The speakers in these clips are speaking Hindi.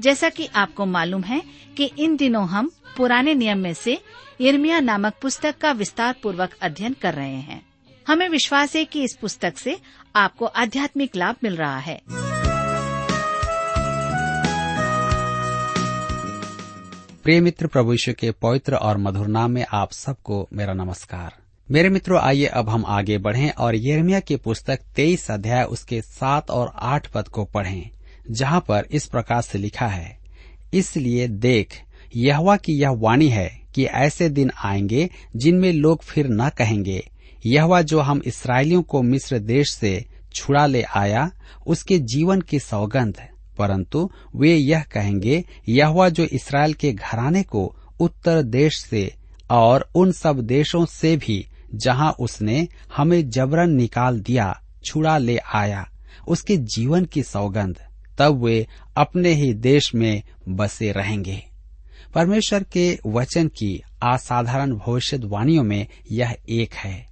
जैसा कि आपको मालूम है कि इन दिनों हम पुराने नियम में से इर्मिया नामक पुस्तक का विस्तार पूर्वक अध्ययन कर रहे हैं। हमें विश्वास है कि इस पुस्तक से आपको आध्यात्मिक लाभ मिल रहा है। प्रिय मित्र प्रभु यीशु के पवित्र और मधुर नाम में आप सबको मेरा नमस्कार। मेरे मित्रों, आइए अब हम आगे बढ़ें और यर्मिया की पुस्तक तेईस अध्याय उसके सात और आठ पद को पढ़ें। जहाँ पर इस प्रकार से लिखा है, इसलिए देख, यहवा की यह वाणी है कि ऐसे दिन आएँगे जिनमें लोग फिर न कहेंगे। यहवा जो हम इसराइलियों को मिस्र देश से छुड़ा ले आया, उसके जीवन की सौगंध। परंतु वे यह कहेंगे, यहवा जो इसराइल के घराने को उत्तर देश से और उन सब देशों से भी, जहाँ उसने हमें जबरन निकाल दिया, छुड़ा ले आया, उसके जीवन की सौगंध। तब वे अपने ही देश में बसे रहेंगे। परमेश्वर के वचन की असाधारण भविष्यवाणियों में यह एक है।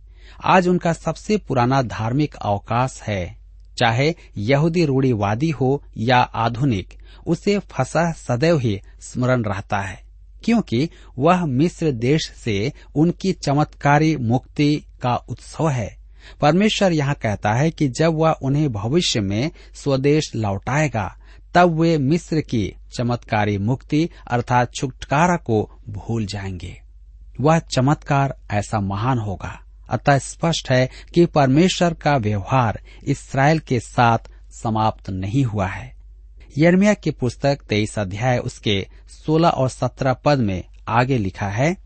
आज उनका सबसे पुराना धार्मिक अवकाश है। चाहे यहूदी रूढ़ीवादी हो या आधुनिक, उसे फंसा सदैव ही स्मरण रहता है, क्योंकि वह मिस्र देश से उनकी चमत्कारी मुक्ति का उत्सव है। परमेश्वर यहाँ कहता है कि जब वह उन्हें भविष्य में स्वदेश लौटाएगा, तब वे मिस्र की चमत्कारी मुक्ति अर्थात छुटकारा को भूल जाएँगे। वह चमत्कार ऐसा महान होगा। अतः स्पष्ट है कि परमेश्वर का व्यवहार इसराइल के साथ समाप्त नहीं हुआ है। यर्मिया की पुस्तक तेईस अध्याय उसके सोलह और सत्रह पद में आगे लिखा है,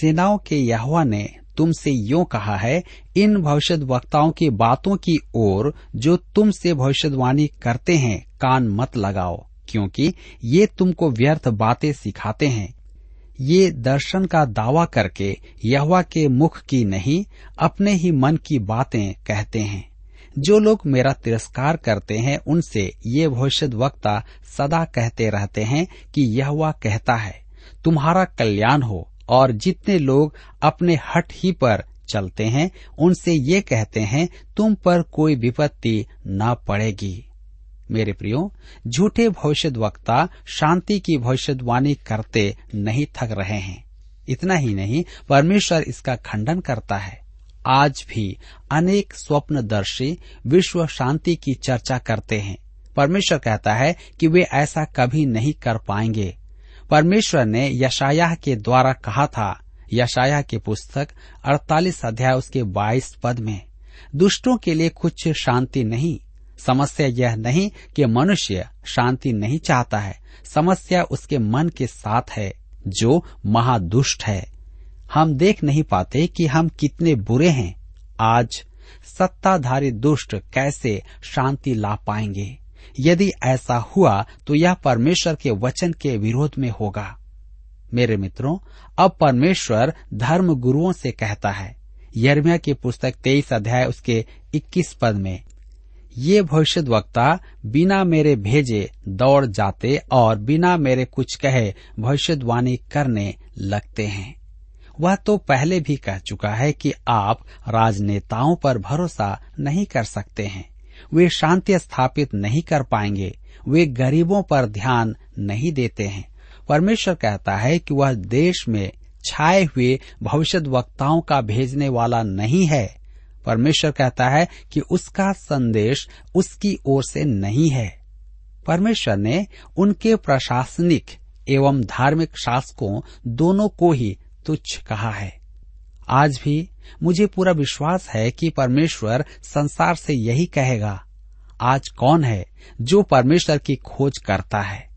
सेनाओं के यहवा ने तुमसे यो कहा है, इन भविष्य वक्ताओं की बातों की ओर जो तुमसे भविष्यवाणी करते हैं, कान मत लगाओ, क्योंकि ये तुमको व्यर्थ बातें सिखाते हैं। ये दर्शन का दावा करके यहवा के मुख की नहीं, अपने ही मन की बातें कहते हैं। जो लोग मेरा तिरस्कार करते हैं, उनसे ये भविष्य वक्ता सदा कहते रहते हैं कि यहवा कहता है, तुम्हारा कल्याण हो और जितने लोग अपने हट ही पर चलते हैं, उनसे ये कहते हैं, तुम पर कोई विपत्ति न पड़ेगी। मेरे प्रियो, झूठे भविष्य वक्ता शांति की भविष्यवाणी करते नहीं थक रहे हैं। इतना ही नहीं, परमेश्वर इसका खंडन करता है। आज भी अनेक स्वप्नदर्शी विश्व शांति की चर्चा करते हैं। परमेश्वर कहता है कि वे ऐसा कभी नहीं कर पाएँगे। परमेश्वर ने यशायाह के द्वारा कहा था। यशायाह की पुस्तक 48 अध्याय उसके 22 पद में, दुष्टों के लिए कुछ शांति नहीं, समस्या यह नहीं कि मनुष्य शांति नहीं चाहता है, समस्या उसके मन के साथ है, जो महादुष्ट है। हम देख नहीं पाते कि हम कितने बुरे हैं। आज सत्ताधारी दुष्ट कैसे शांति ला पाएँगे? यदि ऐसा हुआ तो यह परमेश्वर के वचन के विरोध में होगा। मेरे मित्रों, अब परमेश्वर धर्म गुरुओं से कहता है। यर्मिया की पुस्तक तेईस अध्याय उसके इक्कीस पद में, ये भविष्य वक्ता बिना मेरे भेजे दौड़ जाते और बिना मेरे कुछ कहे भविष्यवाणी करने लगते हैं। वह तो पहले भी कह चुका है कि आप राजनेताओं पर भरोसा नहीं कर सकते हैं। वे शांति स्थापित नहीं कर पाएँगे, वे गरीबों पर ध्यान नहीं देते हैं। परमेश्वर कहता है कि वह देश में छाए हुए भविष्य वक्ताओं का भेजने वाला नहीं है। परमेश्वर कहता है कि उसका संदेश उसकी ओर से नहीं है। परमेश्वर ने उनके प्रशासनिक एवं धार्मिक शासकों दोनों को ही तुच्छ कहा है। आज भी मुझे पूरा विश्वास है कि परमेश्वर संसार से यही कहेगा, आज कौन है जो परमेश्वर की खोज करता है?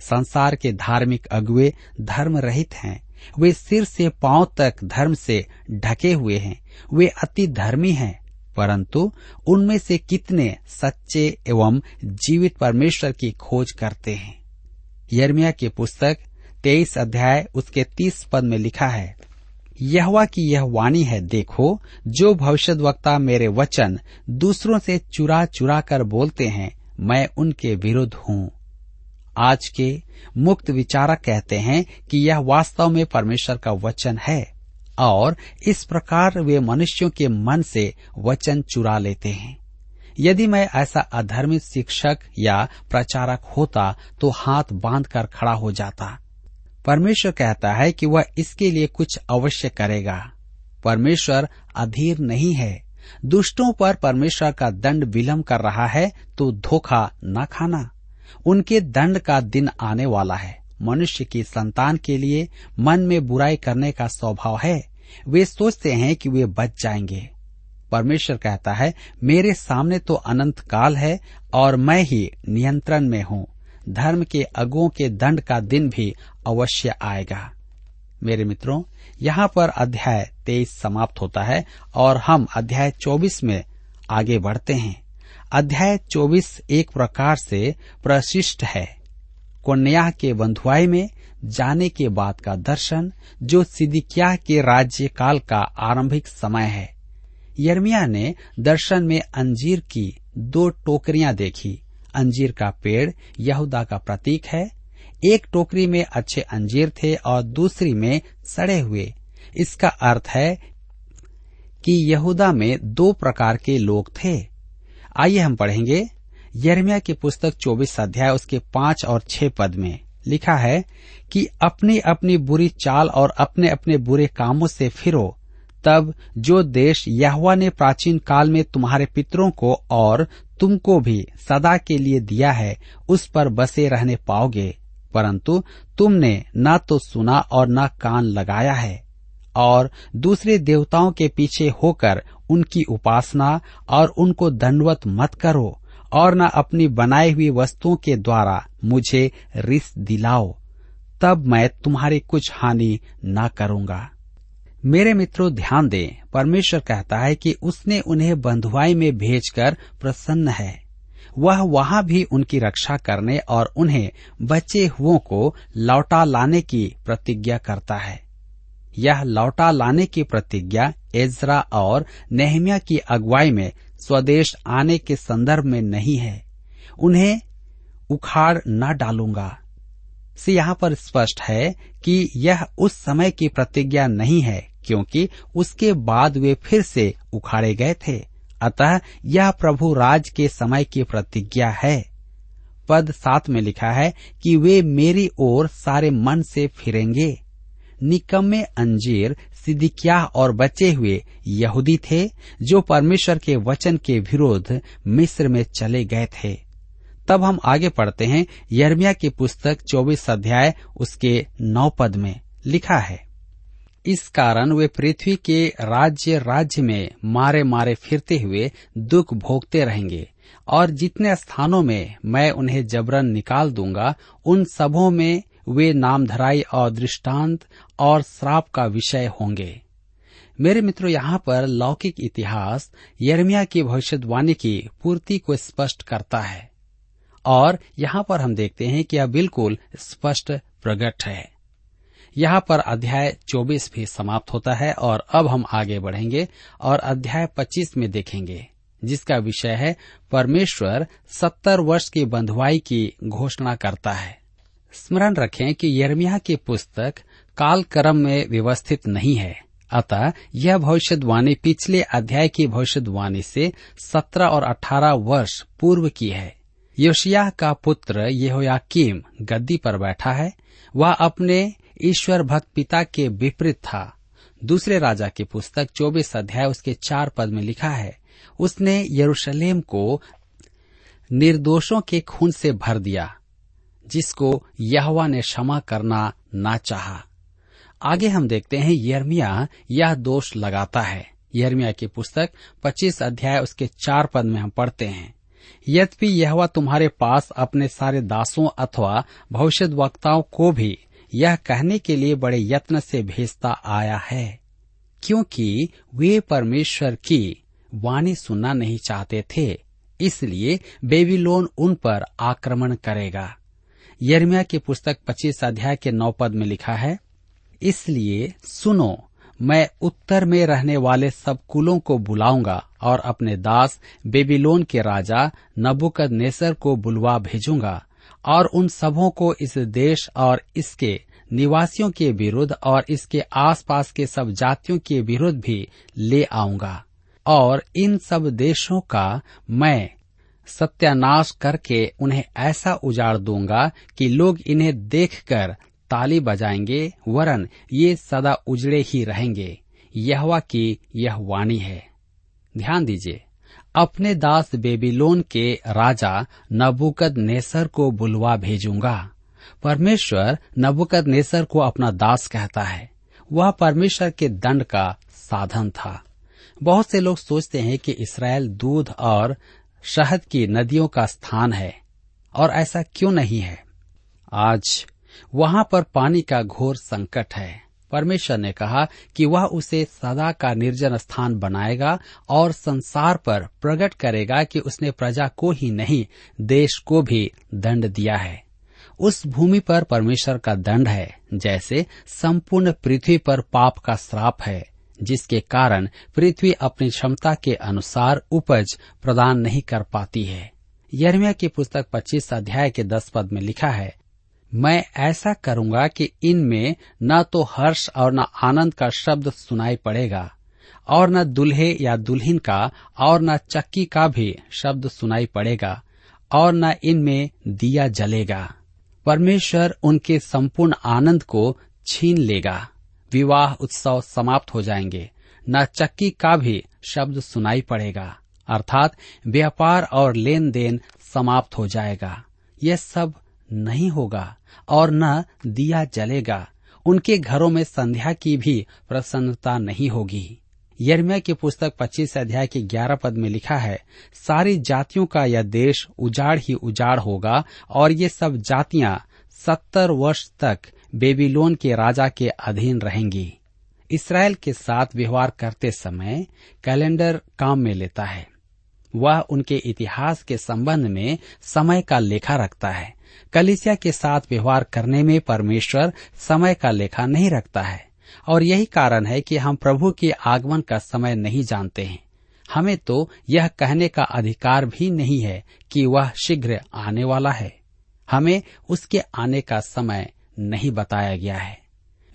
संसार के धार्मिक अगुए धर्म रहित हैं, वे सिर से पाँव तक धर्म से ढके हुए हैं, वे अति धर्मी हैं, परंतु उनमें से कितने सच्चे एवं जीवित परमेश्वर की खोज करते हैं? यर्मिया की पुस्तक तेईस अध्याय उसके तीस पद में लिखा है यहवा की यह वाणी है, देखो, जो भविष्य वक्ता मेरे वचन दूसरों से चुरा चुरा कर बोलते हैं, मैं उनके विरुद्ध हूँ। आज के मुक्त विचारक कहते हैं कि यह वास्तव में परमेश्वर का वचन है, और इस प्रकार वे मनुष्यों के मन से वचन चुरा लेते हैं। यदि मैं ऐसा अधर्मित शिक्षक या प्रचारक होता तो हाथ बाँध कर खड़ा हो जाता। परमेश्वर कहता है कि वह इसके लिए कुछ अवश्य करेगा। परमेश्वर अधीर नहीं है। दुष्टों पर परमेश्वर का दंड विलंब कर रहा है तो धोखा न खाना। उनके दंड का दिन आने वाला है। मनुष्य की संतान के लिए मन में बुराई करने का स्वभाव है। वे सोचते हैं कि वे बच जाएँगे। परमेश्वर कहता है, मेरे सामने तो अनंत काल है और मैं ही नियंत्रण में हूँ। धर्म के अगुओं के दंड का दिन भी अवश्य आएगा। मेरे मित्रों, यहाँ पर अध्याय तेईस समाप्त होता है और हम अध्याय चौबीस में आगे बढ़ते हैं। अध्याय चौबीस एक प्रकार से प्रशिष्ट है। कन्या के बंधुआई में जाने के बाद का दर्शन, जो सिदिकिया के राज्य काल का आरंभिक समय है। यर्मिया ने दर्शन में अंजीर की दो टोकरियाँ देखी। अंजीर का पेड़ यहूदा का प्रतीक है एक टोकरी में अच्छे अंजीर थे और दूसरी में सड़े हुए। इसका अर्थ है कि यहूदा में दो प्रकार के लोग थे। आइए हम पढ़ेंगे। यर्मिया की पुस्तक 24 अध्याय, उसके पाँच और छह पद में लिखा है कि अपनी अपनी बुरी चाल और अपने अपने बुरे कामों से फिरो। तब जो देश यहवा ने प्राचीन काल में तुम्हारे पितरों को और तुमको भी सदा के लिए दिया है, उस पर बसे रहने पाओगे। परंतु तुमने न तो सुना और न कान लगाया है, और दूसरे देवताओं के पीछे होकर उनकी उपासना और उनको दंडवत मत करो, और न अपनी बनाई हुई वस्तुओं के द्वारा मुझे रिस दिलाओ, तब मैं तुम्हारी कुछ हानि न करूँगा। मेरे मित्रों, ध्यान दें, परमेश्वर कहता है कि उसने उन्हें बंधुआई में भेजकर प्रसन्न है। वह वहाँ भी उनकी रक्षा करने और उन्हें बचे हुओं को लौटा लाने की प्रतिज्ञा करता है। यह लौटा लाने की प्रतिज्ञा एजरा और नेहमिया की अगुवाई में स्वदेश आने के संदर्भ में नहीं है। उन्हें उखाड़ न डालूँगा। से यहाँ पर स्पष्ट है कि यह उस समय की प्रतिज्ञा नहीं है, क्योंकि उसके बाद वे फिर से उखाड़े गए थे। अतः यह प्रभु राज के समय की प्रतिज्ञा है। पद सात में लिखा है कि वे मेरी ओर सारे मन से फिरेंगे। निकम्मे अंजीर सिद्दिकिया और बचे हुए यहूदी थे, जो परमेश्वर के वचन के विरोध मिस्र में चले गए थे। तब हम आगे पढ़ते हैं यर्मिया की पुस्तक चौबीस अध्याय, उसके नौ पद में लिखा है। इस कारण वे पृथ्वी के राज्य राज्य में मारे मारे फिरते हुए दुख भोगते रहेंगे। और जितने स्थानों में मैं उन्हें जबरन निकाल दूँगा, उन सबों में वे नामधराई और दृष्टांत और श्राप का विषय होंगे। मेरे मित्रों, यहाँ पर लौकिक इतिहास यर्मिया की भविष्यवाणी की पूर्ति को स्पष्ट करता है। और यहाँ पर हम देखते हैं कि यह बिल्कुल स्पष्ट प्रकट है। यहाँ पर अध्याय 24 भी समाप्त होता है और अब हम आगे बढ़ेंगे और अध्याय 25 में देखेंगे, जिसका विषय है परमेश्वर सत्तर वर्ष की बंधुआई की घोषणा करता है। स्मरण रखें कि यर्मिया की पुस्तक काल क्रम में व्यवस्थित नहीं है। अतः यह भविष्यवाणी पिछले अध्याय की भविष्यवाणी से सत्रह और अठारह वर्ष पूर्व की है। योशिया का पुत्र यहोयाकीम गद्दी पर बैठा है। वह अपने ईश्वर भक्त पिता के विपरीत था। दूसरे राजा की पुस्तक चौबीस अध्याय उसके चार पद में लिखा है, उसने यरूशलेम को निर्दोषों के खून से भर दिया, जिसको यहवा ने क्षमा करना ना चाहा। आगे हम देखते हैं यर्मिया यह दोष लगाता है। यर्मिया की पुस्तक 25 अध्याय उसके चार पद में हम पढ़ते हैं, यद्यपि यहवा तुम्हारे पास अपने सारे दासों अथवा भविष्य वक्ताओं को भी यह कहने के लिए बड़े यत्न से भेजता आया है, क्योंकि वे परमेश्वर की वाणी सुनना नहीं चाहते थे, इसलिए बेबीलोन उन पर आक्रमण करेगा। यर्मिया की पुस्तक 25 अध्याय के नौ पद में लिखा है, इसलिए सुनो, मैं उत्तर में रहने वाले सब कुलों को बुलाऊँगा और अपने दास बेबीलोन के राजा नबुकद नेसर को बुलवा भेजूँगा। और उन सबों को इस देश और इसके निवासियों के विरुद्ध और इसके आसपास के सब जातियों के विरुद्ध भी ले आऊँगा। और इन सब देशों का मैं सत्यानाश करके उन्हें ऐसा उजाड़ दूँगा कि लोग इन्हें देखकर ताली बजाएँगे, वरन ये सदा उजड़े ही रहेंगे। यहवा की यह वाणी है। ध्यान दीजिए। अपने दास बेबीलोन के राजा नबुकद नेसर को बुलवा भेजूँगा। परमेश्वर नबुकद नेसर को अपना दास कहता है। वह परमेश्वर के दंड का साधन था। बहुत से लोग सोचते हैं कि इसराइल दूध और शहद की नदियों का स्थान है, और ऐसा क्यों नहीं है? आज वहाँ पर पानी का घोर संकट है। परमेश्वर ने कहा कि वह उसे सदा का निर्जन स्थान बनाएगा और संसार पर प्रकट करेगा कि उसने प्रजा को ही नहीं, देश को भी दंड दिया है। उस भूमि पर परमेश्वर का दंड है, जैसे संपूर्ण पृथ्वी पर पाप का श्राप है, जिसके कारण पृथ्वी अपनी क्षमता के अनुसार उपज प्रदान नहीं कर पाती है। यर्मिया की पुस्तक 25 अध्याय के 10 पद में लिखा है मैं ऐसा करूँगा कि इनमें न तो हर्ष और न आनंद का शब्द सुनाई पड़ेगा, और न दुल्हे या दुल्हन का, और न चक्की का भी शब्द सुनाई पड़ेगा, और न इनमें दिया जलेगा। परमेश्वर उनके संपूर्ण आनंद को छीन लेगा। विवाह उत्सव समाप्त हो जाएँगे, न चक्की का भी शब्द सुनाई पड़ेगा, अर्थात व्यापार और लेन देन समाप्त हो जाएगा। यह सब नहीं होगा। और न दिया जलेगा। उनके घरों में संध्या की भी प्रसन्नता नहीं होगी। यरमिया की पुस्तक 25 अध्याय के 11 पद में लिखा है, सारी जातियों का यह देश उजाड़ ही उजाड़ होगा और ये सब जातियाँ सत्तर वर्ष तक बेबीलोन के राजा के अधीन रहेंगी। इसराइल के साथ व्यवहार करते समय कैलेंडर काम में लेता है। वह उनके इतिहास के संबंध में समय का लेखा रखता है। कलिसिया के साथ व्यवहार करने में परमेश्वर समय का लेखा नहीं रखता है। और यही कारण है कि हम प्रभु के आगमन का समय नहीं जानते हैं। हमें तो यह कहने का अधिकार भी नहीं है कि वह शीघ्र आने वाला है। हमें उसके आने का समय नहीं बताया गया है।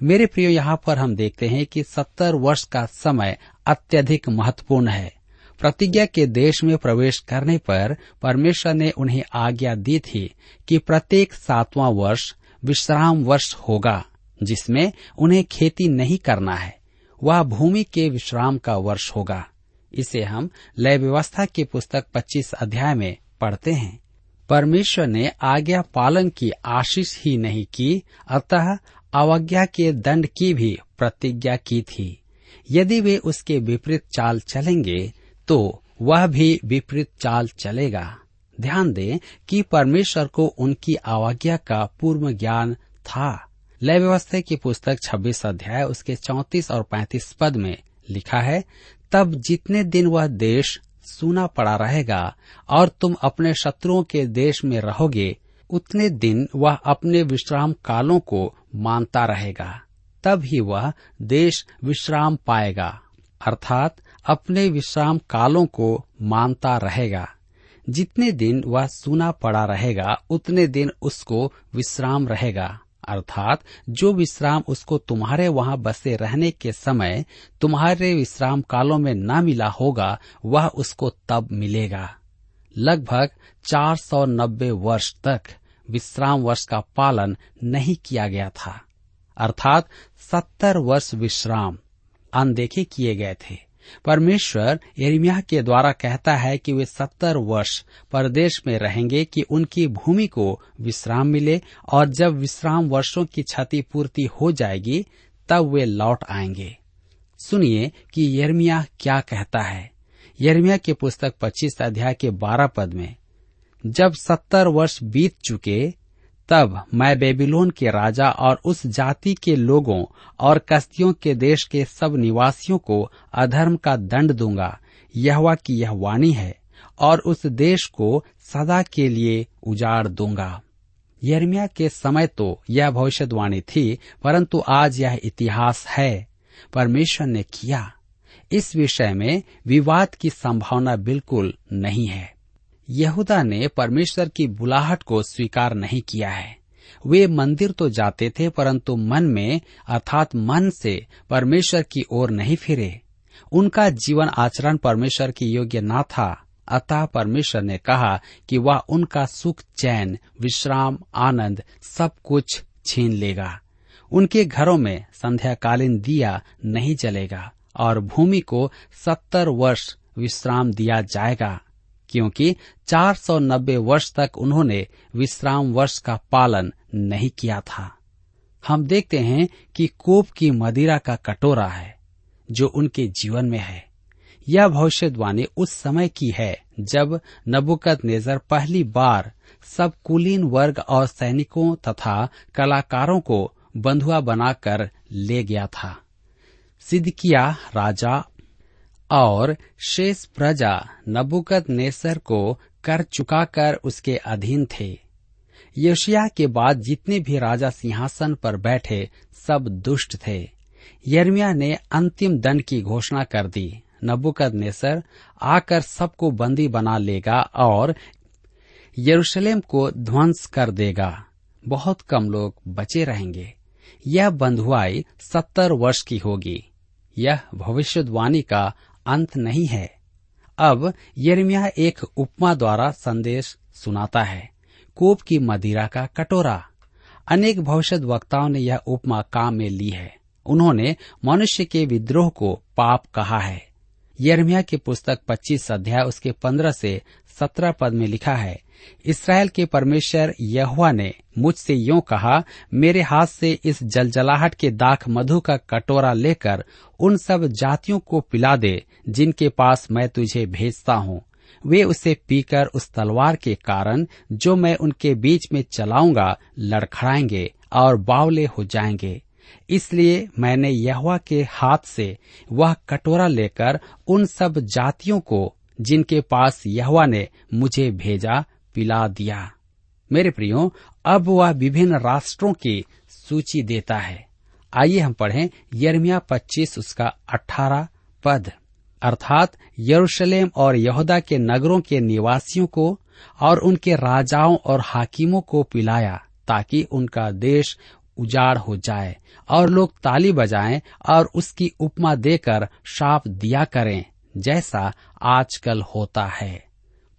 मेरे प्रियो, यहाँ पर हम देखते हैं कि सत्तर वर्ष का समय अत्यधिक महत्वपूर्ण है। प्रतिज्ञा के देश में प्रवेश करने पर परमेश्वर ने उन्हें आज्ञा दी थी कि प्रत्येक सातवां वर्ष विश्राम वर्ष होगा, जिसमें उन्हें खेती नहीं करना है। वह भूमि के विश्राम का वर्ष होगा। इसे हम लय व्यवस्था की पुस्तक 25 अध्याय में पढ़ते हैं। परमेश्वर ने आज्ञा पालन की आशीष ही नहीं की, अतः अवज्ञा के दंड की भी प्रतिज्ञा की थी। यदि वे उसके विपरीत चाल चलेंगे तो वह भी विपरीत चाल चलेगा। ध्यान दें कि परमेश्वर को उनकी अवज्ञा का पूर्व ज्ञान था। लय व्यवस्था की पुस्तक 26 अध्याय, उसके 34 और 35 पद में लिखा है, तब जितने दिन वह देश सूना पड़ा रहेगा और तुम अपने शत्रुओं के देश में रहोगे, उतने दिन वह अपने विश्राम कालों को मानता रहेगा। तब ही वह देश विश्राम पाएगा। अर्थात अपने विश्राम कालों को मानता रहेगा। जितने दिन वह सुना पड़ा रहेगा, उतने दिन उसको विश्राम रहेगा। अर्थात, जो विश्राम उसको तुम्हारे वहाँ बसे रहने के समय तुम्हारे विश्राम कालों में न मिला होगा, वह उसको तब मिलेगा। लगभग 490 वर्ष तक विश्राम वर्ष का पालन नहीं किया गया था। अर्थात 70 वर्ष विश्राम अनदेखे किए गए थे। परमेश्वर एरिमिया के द्वारा कहता है कि वे सत्तर वर्ष परदेश में रहेंगे कि उनकी भूमि को विश्राम मिले और जब विश्राम वर्षों की क्षतिपूर्ति हो जाएगी, तब वे लौट आएँगे। सुनिए कि यर्मिया क्या कहता है। यर्मिया की पुस्तक 25 अध्याय के 12 पद में, जब सत्तर वर्ष बीत चुके तब मैं बेबीलोन के राजा और उस जाति के लोगों और कस्तियों के देश के सब निवासियों को अधर्म का दंड दूँगा। यहवा की यह वाणी है और उस देश को सदा के लिए उजाड़ दूँगा। यर्मिया के समय तो यह भविष्यवाणी थी, परंतु आज यह इतिहास है। परमेश्वर ने किया। इस विषय में विवाद की संभावना बिल्कुल नहीं है। यहूदा ने परमेश्वर की बुलाहट को स्वीकार नहीं किया है। वे मंदिर तो जाते थे, परंतु मन में, अर्थात मन से, परमेश्वर की ओर नहीं फिरे। उनका जीवन आचरण परमेश्वर की योग्य न था। अतः परमेश्वर ने कहा कि वह उनका सुख, चैन, विश्राम, आनंद सब कुछ छीन लेगा। उनके घरों में संध्याकालीन दिया नहीं जलेगा और भूमि को सत्तर वर्ष विश्राम दिया जाएगा। क्योंकि 490 वर्ष तक उन्होंने विश्राम वर्ष का पालन नहीं किया था। हम देखते हैं कि कोप की मदिरा का कटोरा है, जो उनके जीवन में है। यह भविष्यवाणी उस समय की है जब नबुकत नेजर पहली बार सब कुलीन वर्ग और सैनिकों तथा कलाकारों को बंधुआ बनाकर ले गया था। सिद्किया राजा और शेष प्रजा नबुकत नेसर को कर चुकाकर उसके अधीन थे। यशिया के बाद जितने भी राजा सिंहासन पर बैठे, सब दुष्ट थे। यर्मिया ने अंतिम दंड की घोषणा कर दी। नबुकद नेसर आकर सबको बंदी बना लेगा और यरूशलेम को ध्वंस कर देगा। बहुत कम लोग बचे रहेंगे। यह बंधुआई सत्तर वर्ष की होगी। यह भविष्यवाणी का अंत नहीं है। अब यरमिया एक उपमा द्वारा संदेश सुनाता है। कोप की मदिरा का कटोरा। अनेक भविष्य वक्ताओं ने यह उपमा काम में ली है। उन्होंने मनुष्य के विद्रोह को पाप कहा है। यरमिया की पुस्तक 25 अध्याय उसके 15 से 17 पद में लिखा है इसराइल के परमेश्वर यहुआ ने मुझसे यूँ कहा, मेरे हाथ से इस जलजलाहट के दाख मधु का कटोरा लेकर उन सब जातियों को पिला दे, जिनके पास मैं तुझे भेजता हूँ। वे उसे पीकर उस तलवार के कारण, जो मैं उनके बीच में चलाऊँगा, लड़खड़ाएँगे और बावले हो जाएँगे। इसलिए मैंने यहवा के हाथ से वह कटोरा लेकर उन सब जातियों को, जिनके पास यहवा ने मुझे भेजा पिला दिया। मेरे प्रियो, अब वह विभिन्न राष्ट्रों की सूची देता है। आइए हम पढ़ें यर्मिया 25 उसका 18 पद। अर्थात यरूशलेम और यहूदा के नगरों के निवासियों को और उनके राजाओं और हाकिमों को पिलाया, ताकि उनका देश उजाड़ हो जाए और लोग ताली बजाएँ और उसकी उपमा देकर शाप दिया करें, जैसा आजकल होता है।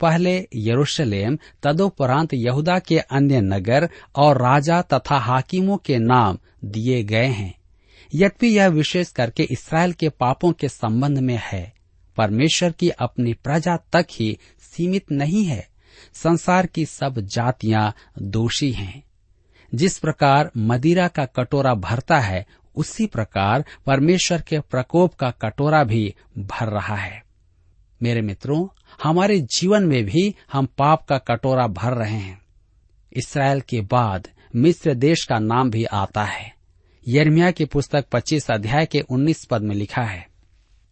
पहले यरूशलेम, तदोपरांत यहूदा के अन्य नगर और राजा तथा हाकिमों के नाम दिए गए हैं। यद्यपि यह विशेष करके इसराइल के पापों के संबंध में है, परमेश्वर की अपनी प्रजा तक ही सीमित नहीं है। संसार की सब जातियाँ दोषी हैं। जिस प्रकार मदिरा का कटोरा भरता है, उसी प्रकार परमेश्वर के प्रकोप का कटोरा भी भर रहा है। मेरे मित्रों हमारे जीवन में भी हम पाप का कटोरा भर रहे हैं। इसराइल के बाद मिस्र देश का नाम भी आता है। यर्मिया की पुस्तक 25 अध्याय के 19 पद में लिखा है,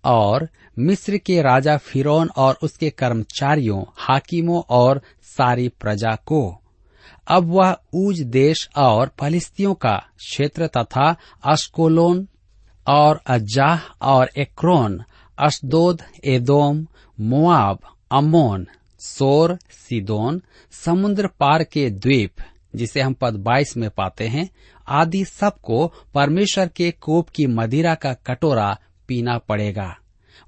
और मिस्र के राजा फिरौन और उसके कर्मचारियों, हाकिमों और सारी प्रजा को, अब वह ऊज देश और फलिस्तियों का क्षेत्र तथा अस्कोलोन और अज्जाह और Ekron, Ashdod, Edom, Moab Ammon, सोर, सिदोन, समुद्र पार के द्वीप, जिसे हम पद बाईस में पाते हैं, आदि सबको परमेश्वर के कोप की मदिरा का कटोरा पीना पड़ेगा।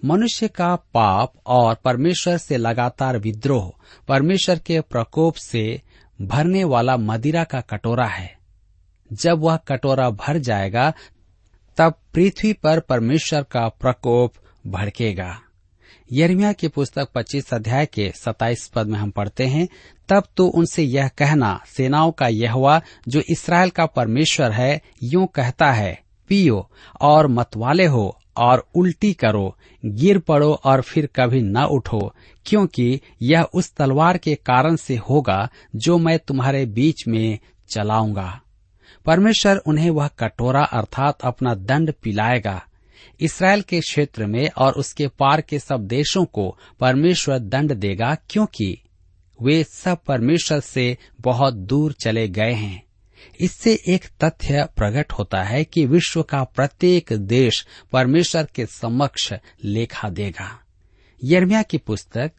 मनुष्य का पाप और परमेश्वर से लगातार विद्रोह, परमेश्वर के प्रकोप से भरने वाला मदिरा का कटोरा है। जब वह कटोरा भर जाएगा, तब पृथ्वी पर परमेश्वर का प्रकोप भड़केगा। यर्मिया की पुस्तक 25 अध्याय के 27 पद में हम पढ़ते हैं, तब तो उनसे यह कहना, सेनाओं का यहवा, जो इसराइल का परमेश्वर है, यूँ कहता है, पियो और मतवाले हो और उल्टी करो, गिर पड़ो और फिर कभी न उठो, क्योंकि यह उस तलवार के कारण से होगा, जो मैं तुम्हारे बीच में चलाऊँगा। परमेश्वर उन्हें वह कटोरा अर्थात अपना दंड पिलाएगा। इसराइल के क्षेत्र में और उसके पार के सब देशों को परमेश्वर दंड देगा, क्योंकि वे सब परमेश्वर से बहुत दूर चले गए हैं। इससे एक तथ्य प्रकट होता है कि विश्व का प्रत्येक देश परमेश्वर के समक्ष लेखा देगा। यर्मिया की पुस्तक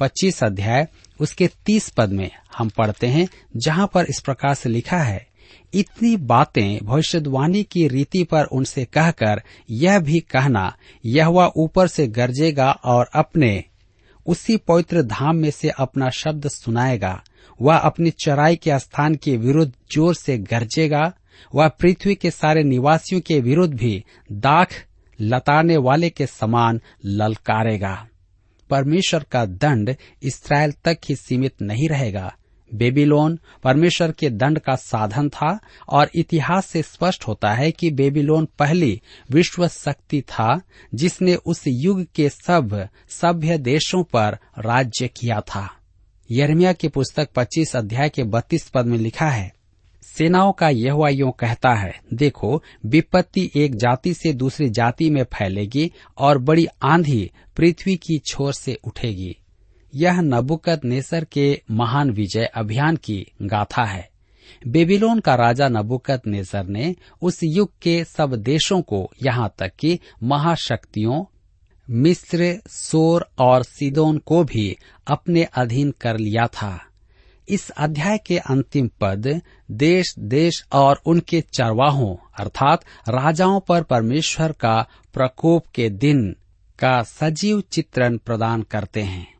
25 अध्याय, उसके 30 पद में हम पढ़ते हैं, जहाँ पर इस प्रकार से लिखा है इतनी बातें भविष्यवाणी की रीति पर उनसे कहकर यह भी कहना यह वह ऊपर से गरजेगा और अपने, उसी पवित्र धाम में से अपना शब्द सुनाएगा। वह अपनी चराई के स्थान के विरुद्ध ज़ोर से गरजेगा। वह पृथ्वी के सारे निवासियों के विरुद्ध भी दाख लताने वाले के समान ललकारेगा। परमेश्वर का दंड इसराइल तक ही सीमित नहीं रहेगा। बेबीलोन परमेश्वर के दंड का साधन था और इतिहास से स्पष्ट होता है कि बेबीलोन पहली विश्व शक्ति था, जिसने उस युग के सब सभ्य देशों पर राज्य किया था। यर्मिया की पुस्तक 25 अध्याय के 32 पद में लिखा है, सेनाओं का यह कहता है, देखो, विपत्ति एक जाति से दूसरी जाति में फैलेगी और बड़ी आंधी पृथ्वी की छोर से उठेगी। यह नबुकत नेसर के महान विजय अभियान की गाथा है। बेबीलोन का राजा नबुकत नेसर ने उस युग के सब देशों को यहाँ तक कि महाशक्तियों, मिस्र, सोर और सिदोन को भी अपने अधीन कर लिया था। इस अध्याय के अंतिम पद देश देश और उनके चरवाहों, अर्थात राजाओं पर परमेश्वर का प्रकोप के दिन का सजीव चित्रण प्रदान करते हैं।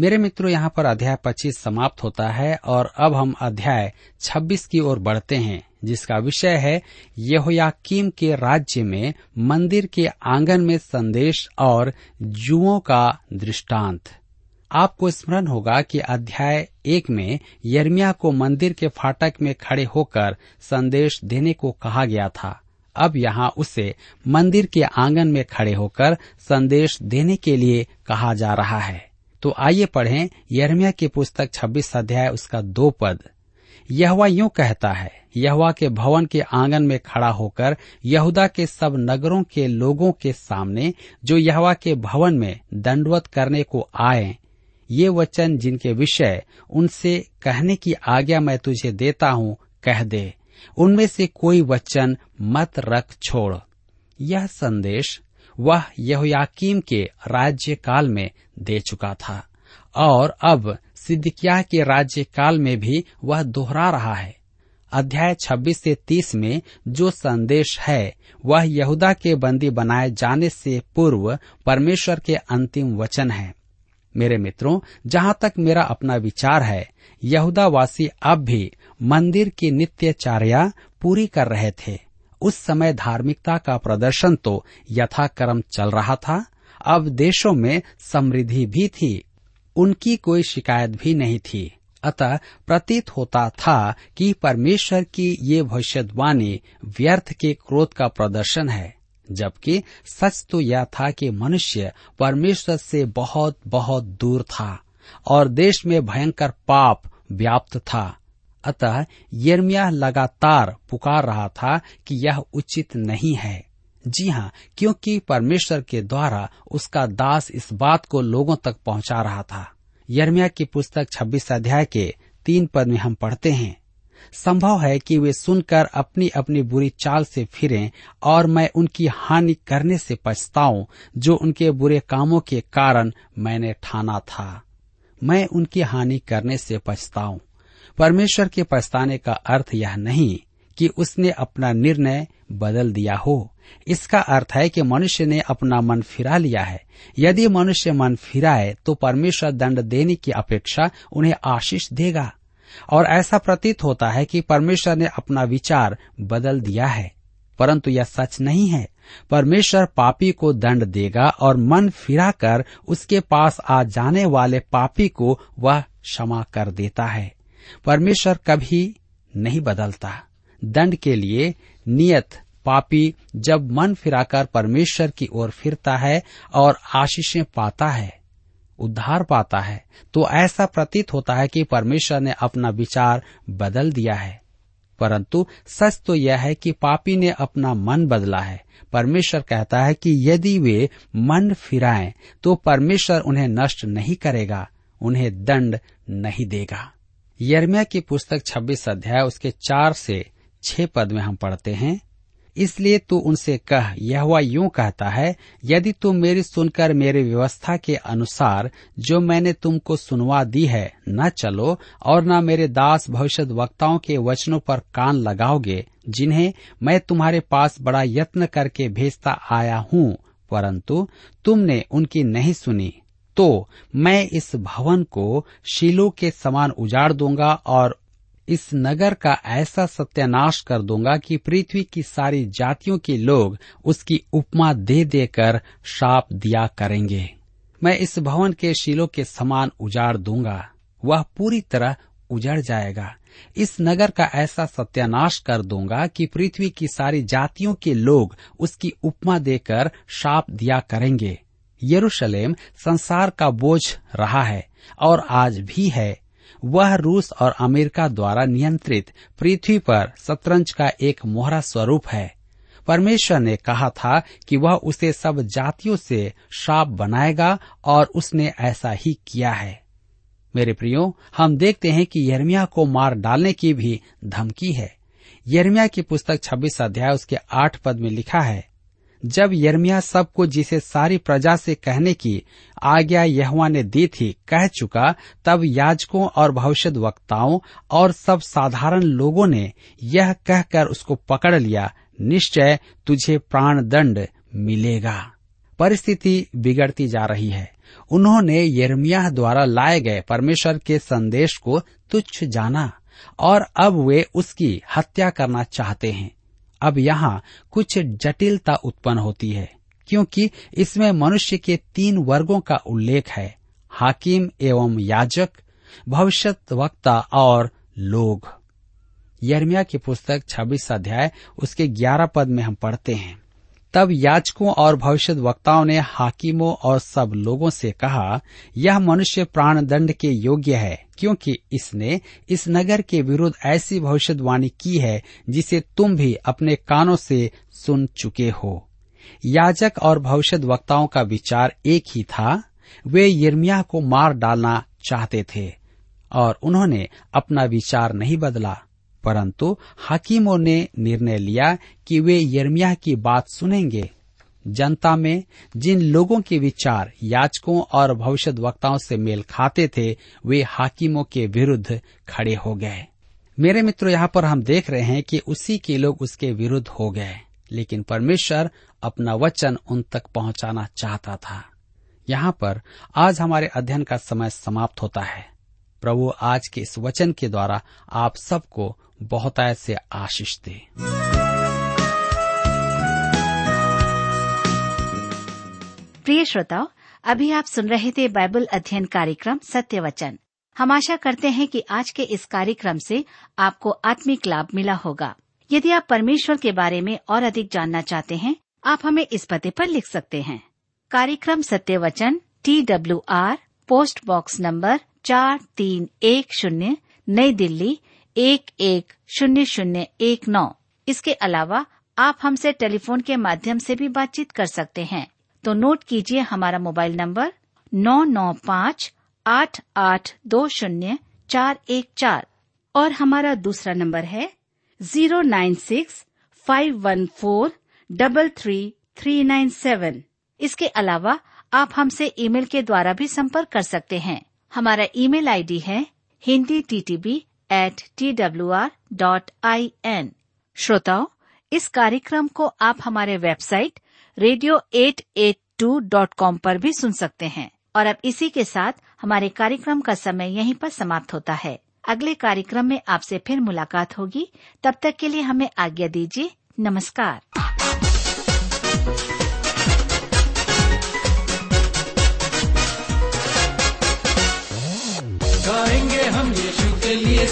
मेरे मित्रों, यहाँ पर अध्याय 25 समाप्त होता है और अब हम अध्याय 26 की ओर बढ़ते हैं, जिसका विषय है यहोयाकीम के राज्य में मंदिर के आँगन में संदेश और जुओं का दृष्टांत। आपको स्मरण होगा कि अध्याय एक में यर्मिया को मंदिर के फाटक में खड़े होकर संदेश देने को कहा गया था। अब यहाँ उसे मंदिर के आँगन में खड़े होकर संदेश देने के लिए कहा जा रहा है। तो आइए पढ़ें यरमिया की पुस्तक 26 अध्याय, उसका दो पद। यहवा यूँ कहता है, यहवा के भवन के आँगन में खड़ा होकर यहूदा के सब नगरों के लोगों के सामने जो यहवा के भवन में दंडवत करने को आए, ये वचन जिनके विषय, उनसे कहने की आज्ञा मैं तुझे देता हूँ, कह दे। उनमें से कोई वचन मत रख छोड़। यह संदेश वह यहोयाकीम के राज्य काल में दे चुका था। और अब सिद्धिकिया के राज्य काल में भी वह दोहरा रहा है। अध्याय 26 से 30 में जो संदेश है, वह यहूदा के बंदी बनाए जाने से पूर्व परमेश्वर के अंतिम वचन है। मेरे मित्रों, जहाँ तक मेरा अपना विचार है, यहूदावासी अब भी मंदिर की नित्यचार्या पूरी कर रहे थे। उस समय धार्मिकता का प्रदर्शन तो यथाक्रम चल रहा था, अब देशों में समृद्धि भी थी, उनकी कोई शिकायत भी नहीं थी। अतः प्रतीत होता था कि परमेश्वर की ये भविष्यवाणी व्यर्थ के क्रोध का प्रदर्शन है, जबकि सच तो यह था कि मनुष्य परमेश्वर से बहुत बहुत दूर था, और देश में भयंकर पाप व्याप्त था। अतः यर्मिया लगातार पुकार रहा था कि यह उचित नहीं है। जी हाँ क्योंकि परमेश्वर के द्वारा उसका दास इस बात को लोगों तक पहुँचा रहा था। यर्मिया की पुस्तक 26 अध्याय के तीन पद में हम पढ़ते हैं। संभव है कि वे सुनकर अपनी अपनी बुरी चाल से फिरें और मैं उनकी हानि करने से पछताऊं, जो उनके बुरे कामों के कारण मैंने ठाना था। मैं उनकी हानि करने से पछताऊं। परमेश्वर के पछताने का अर्थ यह नहीं कि उसने अपना निर्णय बदल दिया हो। इसका अर्थ है कि मनुष्य ने अपना मन फिरा लिया है। यदि मनुष्य मन फिराए तो परमेश्वर दंड देने की अपेक्षा उन्हें आशीष देगा। और ऐसा प्रतीत होता है कि परमेश्वर ने अपना विचार बदल दिया है। परंतु यह सच नहीं है। परमेश्वर पापी को दंड देगा और मन फिराकर उसके पास आ जाने वाले पापी को वह क्षमा कर देता है। परमेश्वर कभी नहीं बदलता। दंड के लिए नियत पापी जब मन फिराकर परमेश्वर की ओर फिरता है और आशीषें पाता है, उद्धार पाता है तो ऐसा प्रतीत होता है कि परमेश्वर ने अपना विचार बदल दिया है। परंतु सच तो यह है कि पापी ने अपना मन बदला है। परमेश्वर कहता है कि यदि वे मन फिराएँ तो परमेश्वर उन्हें नष्ट नहीं करेगा, उन्हें दंड नहीं देगा। यर्मिया की पुस्तक 26 अध्याय, उसके चार से छह पद में हम पढ़ते हैं, इसलिए तू उनसे कह यह हुआ यूँ कहता है, यदि तुम मेरी सुनकर मेरी व्यवस्था के अनुसार जो मैंने तुमको सुनवा दी है, न चलो और न मेरे दास भविष्य वक्ताओं के वचनों पर कान लगाओगे, जिन्हें मैं तुम्हारे पास बड़ा यत्न करके भेजता आया हूँ, परंतु तुमने उनकी नहीं सुनी। तो मैं इस भवन को शीलो के समान उजाड़ दूँगा और इस नगर का ऐसा सत्यानाश कर दूँगा कि पृथ्वी की सारी जातियों के लोग उसकी उपमा दे देकर शाप दिया करेंगे। मैं इस भवन के शीलो के समान उजाड़ दूँगा। वह पूरी तरह उजड़ जाएगा। इस नगर का ऐसा सत्यानाश कर दूँगा कि पृथ्वी की सारी जातियों के लोग उसकी उपमा देकर शाप दिया करेंगे। यरूशलेम संसार का बोझ रहा है और आज भी है। वह रूस और अमेरिका द्वारा नियंत्रित पृथ्वी पर शतरंज का एक मोहरा स्वरूप है। परमेश्वर ने कहा था कि वह उसे सब जातियों से श्राप बनाएगा और उसने ऐसा ही किया है। मेरे प्रियो, हम देखते हैं कि यर्मिया को मार डालने की भी धमकी है। यर्मिया की पुस्तक 26 अध्याय उसके आठ पद में लिखा है जब यर्मिया सबको जिसे सारी प्रजा से कहने की आज्ञा यहुआ ने दी थी, कह चुका, तब याजकों और भविष्य वक्ताओं और सब साधारण लोगों ने यह कहकर उसको पकड़ लिया, निश्चय तुझे प्राण दंड मिलेगा। परिस्थिति बिगड़ती जा रही है। उन्होंने यर्मिया द्वारा लाए गए परमेश्वर के संदेश को तुच्छ जाना और अब वे उसकी हत्या करना चाहते हैं। अब यहाँ कुछ जटिलता उत्पन्न होती है, क्योंकि इसमें मनुष्य के तीन वर्गों का उल्लेख है, हाकिम एवं याजक भविष्य वक्ता और लोग। यर्मिया की पुस्तक 26 अध्याय, उसके 11 पद में हम पढ़ते हैं। तब याचकों और भविष्य वक्ताओं ने हाकिमों और सब लोगों से कहा, यह मनुष्य प्राण दंड के योग्य है, क्योंकि इसने इस नगर के विरुद्ध ऐसी भविष्यवाणी की है, जिसे तुम भी अपने कानों से सुन चुके हो। याजक और भविष्य वक्ताओं का विचार एक ही था, वे यर्मिया को मार डालना चाहते थे, और उन्होंने अपना विचार नहीं बदला। परंतु हाकिमों ने निर्णय लिया कि वे यर्मिया की बात सुनेंगे। जनता में जिन लोगों के विचार याचकों और भविष्य वक्ताओं से मेल खाते थे, वे हाकिमों के विरुद्ध खड़े हो गए। मेरे मित्रों, यहाँ पर हम देख रहे हैं कि उसी के लोग उसके विरुद्ध हो गए, लेकिन परमेश्वर अपना वचन उन तक पहुंचाना चाहता था। यहाँ पर आज हमारे अध्ययन का समय समाप्त होता है। प्रभु आज के इस वचन के द्वारा आप सबको बहुत से आशीष दे। प्रिय श्रोताओ, अभी आप सुन रहे थे बाइबल अध्ययन कार्यक्रम सत्य वचन। हम आशा करते हैं कि आज के इस कार्यक्रम से आपको आत्मिक लाभ मिला होगा। यदि आप परमेश्वर के बारे में और अधिक जानना चाहते हैं, आप हमें इस पते पर लिख सकते हैं। कार्यक्रम सत्य वचन, T W R post box number चार तीन एक शून्य, नई दिल्ली, एक एक शून्य शून्य एक नौ। इसके अलावा आप हमसे टेलीफोन के माध्यम से भी बातचीत कर सकते हैं। तो नोट कीजिए हमारा मोबाइल नंबर नौ नौ पाँच आठ आठ दो शून्य चार एक चार। और हमारा दूसरा नंबर है zero nine six five one four double three three nine seven. इसके अलावा आप हमसे ईमेल के द्वारा भी संपर्क कर सकते हैं। हमारा ईमेल आईडी है Hindi T T B at T W R dot I N श्रोताओं, इस कार्यक्रम को आप हमारे website radio eight eight two dot com पर भी सुन सकते हैं। और अब इसी के साथ हमारे कार्यक्रम का समय यहीं पर समाप्त होता है। अगले कार्यक्रम में आपसे फिर मुलाकात होगी। तब तक के लिए हमें आज्ञा दीजिए। नमस्कार।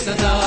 Sedai.